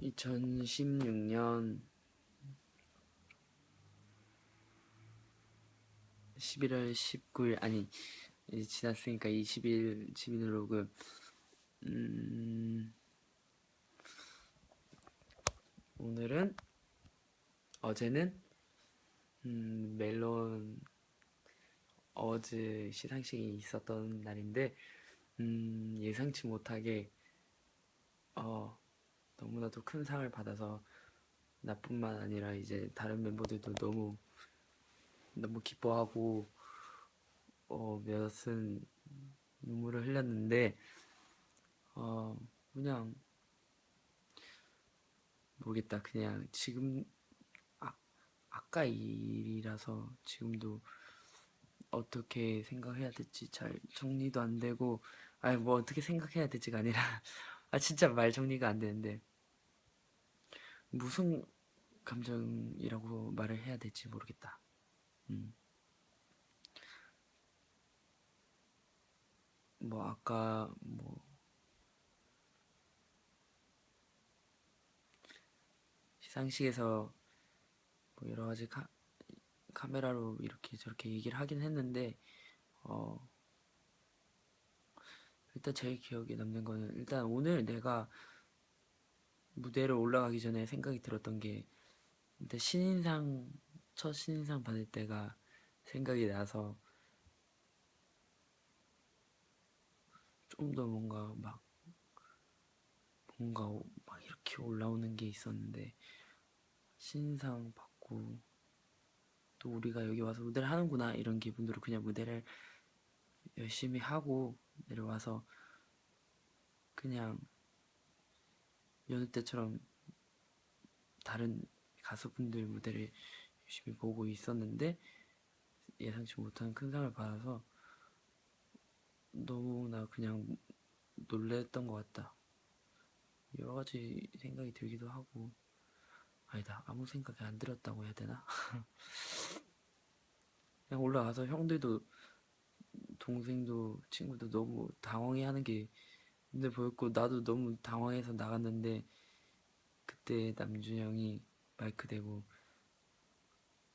2016년 11월 19일 아니 지났으니까 20일 지민을 로그 음, 오늘은 어제는 음, 멜론 어즈 시상식이 있었던 날인데 음, 예상치 못하게 어, 너무나도 큰 상을 받아서 나뿐만 아니라 이제 다른 멤버들도 너무 너무 기뻐하고 어, 몇은 눈물을 흘렸는데 어, 그냥 모르겠다. 그냥 지금 아, 아까 일이라서 지금도 어떻게 생각해야 될지 잘 정리도 안 되고 아니 뭐 어떻게 생각해야 될지가 아니라 아 진짜 말 정리가 안 되는데 무슨 감정이라고 말을 해야 될지 모르겠다. 음. 뭐 아까 뭐 시상식에서 뭐 여러 가지 카, 카메라로 이렇게 저렇게 얘기를 하긴 했는데 어 일단 제일 기억에 남는 거는 일단 오늘 내가 무대를 올라가기 전에 생각이 들었던 게 일단 신인상 첫 신인상 받을 때가 생각이 나서 좀 더 뭔가 막 뭔가 막 이렇게 올라오는 게 있었는데 신인상 받고 또 우리가 여기 와서 무대를 하는구나 이런 기분으로 그냥 무대를 열심히 하고 내려와서 그냥 여느 때처럼 다른 가수분들 무대를 열심히 보고 있었는데 예상치 못한 큰 상을 받아서 너무나 그냥 놀랬던 것 같다. 여러 가지 생각이 들기도 하고 아니다 아무 생각이 안 들었다고 해야 되나? 그냥 올라가서 형들도 동생도 친구도 너무 당황해하는 게 눈에 보였고 나도 너무 당황해서 나갔는데 그때 남준 형이 마이크 대고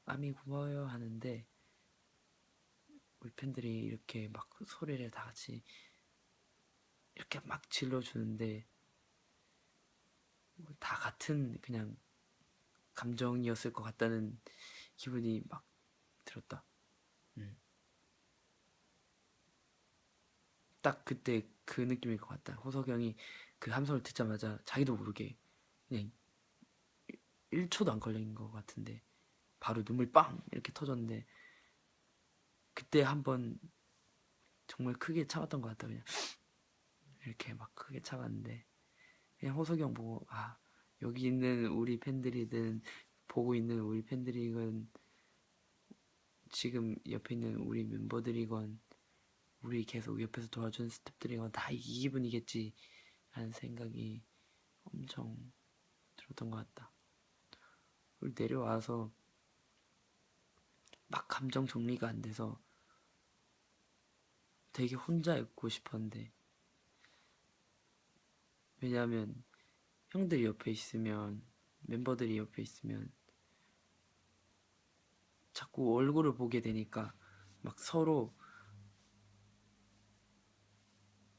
아미 고마워요 하는데 우리 팬들이 이렇게 막 소리를 다 같이 이렇게 막 질러주는데 뭐다 같은 그냥 감정이었을 것 같다는 기분이 막 들었다. 음. 딱 그때 그 느낌일 것 같다. 호석영이 그 함성을 듣자마자 자기도 모르게 그냥 1초도 안 걸린 것 같은데 바로 눈물 빵 이렇게 터졌는데 그때 한번 정말 크게 참았던 것 같다. 그냥 이렇게 막 크게 참았는데 그냥 호석영 보고 아 여기 있는 우리 팬들이든 보고 있는 우리 팬들이건 지금 옆에 있는 우리 멤버들이건 우리 계속 옆에서 도와준 스태프들이건 다 이 기분이겠지 하는 생각이 엄청 들었던 것 같다. 그리고 내려와서 막 감정 정리가 안 돼서 되게 혼자 있고 싶었는데 왜냐하면 형들이 옆에 있으면 멤버들이 옆에 있으면 자꾸 얼굴을 보게 되니까 막 서로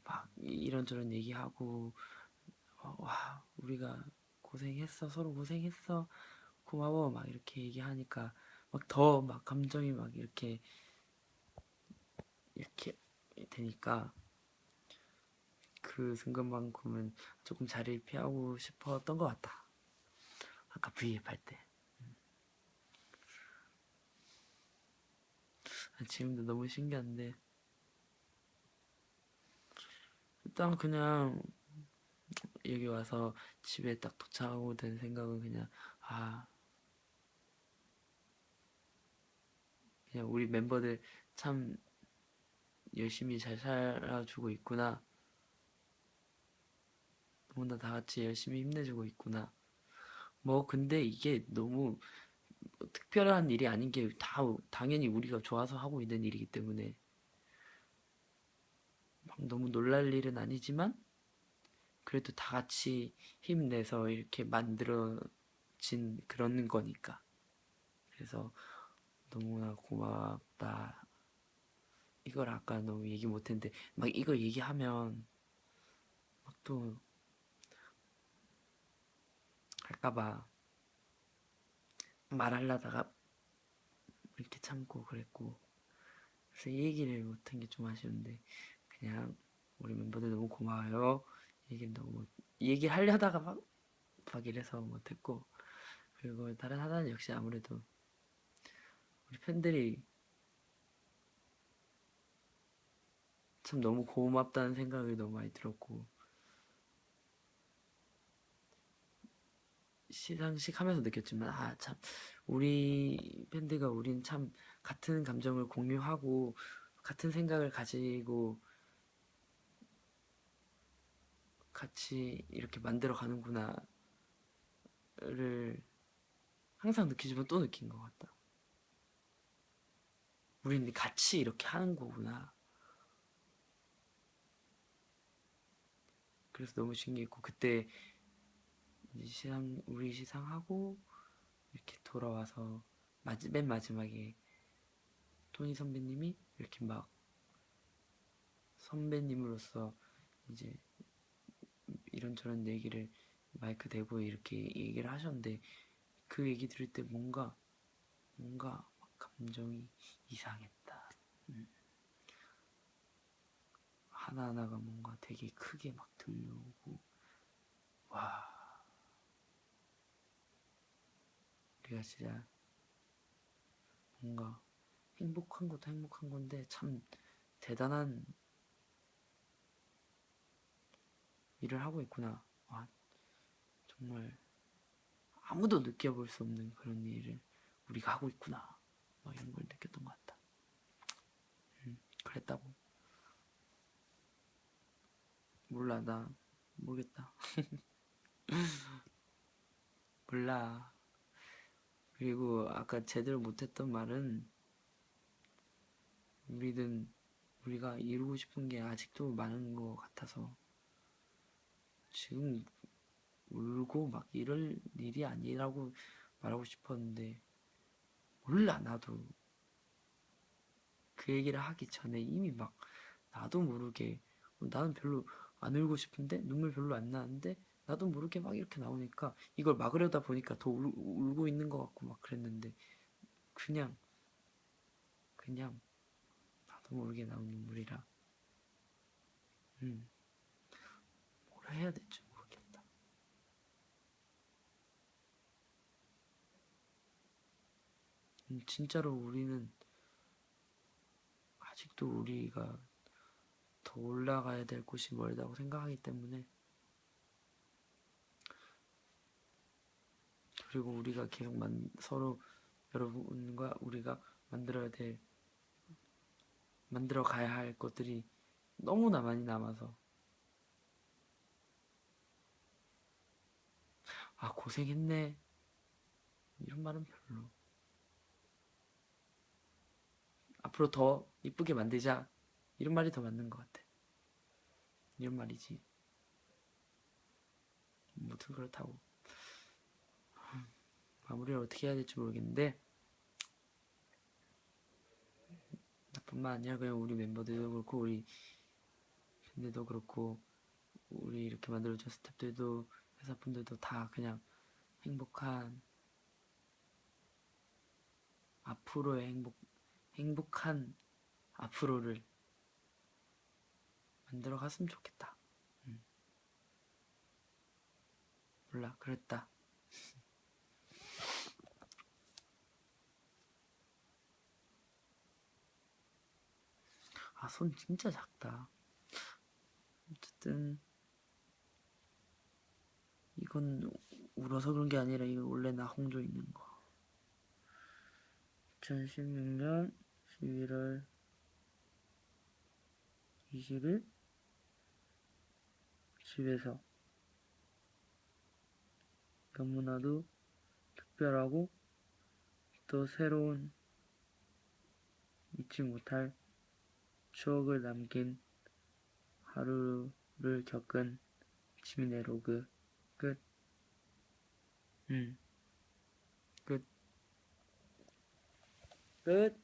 막 이런저런 얘기하고 어, 와 우리가 고생했어 서로 고생했어 고마워 막 이렇게 얘기하니까 막더막 감정이 막 이렇게 이렇게 되니까 그 순간만큼은 조금 자리를 피하고 싶었던 것 같다. 아까 V앱 할 때. 음. 아, 지금도 너무 신기한데 일단 그냥 여기 와서 집에 딱 도착하고 든 생각은 그냥 아 그냥 우리 멤버들 참 열심히 잘 살아주고 있구나. 너무나 다 같이 열심히 힘내주고 있구나. 뭐 근데 이게 너무 특별한 일이 아닌 게 다 당연히 우리가 좋아서 하고 있는 일이기 때문에 막 너무 놀랄 일은 아니지만 그래도 다 같이 힘내서 이렇게 만들어진 그런 거니까. 그래서 너무나 고맙다. 이걸 아까 너무 얘기 못했는데 막 이거 얘기하면 막 또 할까봐 말하려다가 이렇게 참고 그랬고 그래서 이 얘기를 못한 게 좀 아쉬운데 그냥 우리 멤버들 너무 고마워요. 얘기를 너무 얘기를 하려다가 막, 막 이래서 못했고. 그리고 다른 하나는 역시 아무래도 우리 팬들이 참 너무 고맙다는 생각이 너무 많이 들었고. 시상식 하면서 느꼈지만 아 참 우리 팬들과 우린 참 같은 감정을 공유하고 같은 생각을 가지고 같이 이렇게 만들어 가는구나를 항상 느끼지만 또 느낀 것 같다. 우리는 같이 이렇게 하는 거구나. 그래서 너무 신기했고 그때 시상 우리 시상하고 이렇게 돌아와서 마지, 맨 마지막에 토니 선배님이 이렇게 막 선배님으로서 이제 이런저런 얘기를 마이크 대고 이렇게 얘기를 하셨는데 그 얘기 들을 때 뭔가 뭔가 막 감정이 이상했다. 음. 하나하나가 뭔가 되게 크게 막 들려오고 와 우리가 진짜 뭔가 행복한 것도 행복한 건데 참 대단한 일을 하고 있구나. 와, 정말 아무도 느껴볼 수 없는 그런 일을 우리가 하고 있구나. 막 이런 걸 느꼈던 것 같다. 음, 그랬다고. 몰라, 나 모르겠다. 몰라. 그리고 아까 제대로 못했던 말은 우리는 우리가 이루고 싶은 게 아직도 많은 것 같아서 지금 울고 막 이럴 일이 아니라고 말하고 싶었는데 몰라 나도 그 얘기를 하기 전에 이미 막 나도 모르게 나는 별로 안 울고 싶은데 눈물 별로 안 나는데 나도 모르게 막 이렇게 나오니까 이걸 막으려다 보니까 더 울, 울고 있는 것 같고 막 그랬는데 그냥 그냥 나도 모르게 나온 눈물이라. 음 해야 될지 모르겠다. 음, 진짜로 우리는 아직도 우리가 더 올라가야 될 곳이 멀다고 생각하기 때문에 그리고 우리가 계속 만, 서로 여러분과 우리가 만들어야 될 만들어 가야 할 것들이 너무나 많이 남아서 아 고생했네. 이런 말은 별로. 앞으로 더 이쁘게 만들자. 이런 말이 더 맞는 것 같아. 이런 말이지. 무튼 그렇다고 마무리를 어떻게 해야 될지 모르겠는데. 나뿐만 아니라 그냥 우리 멤버들도 그렇고 우리 팬들도 그렇고 우리 이렇게 만들어준 스태프들도 회사분들도 다 그냥 행복한 앞으로의 행복 행복한 앞으로를 만들어 갔으면 좋겠다. 음. 몰라 그랬다. 아, 손 진짜 작다. 어쨌든, 이건 울어서 그런 게 아니라 이거 원래 나 홍조 있는 거. 2016년 11월 20일 집에서 너무나도 특별하고 또 새로운 잊지 못할 추억을 남긴 하루를 겪은 지민의 로그 good. Mm good. Good.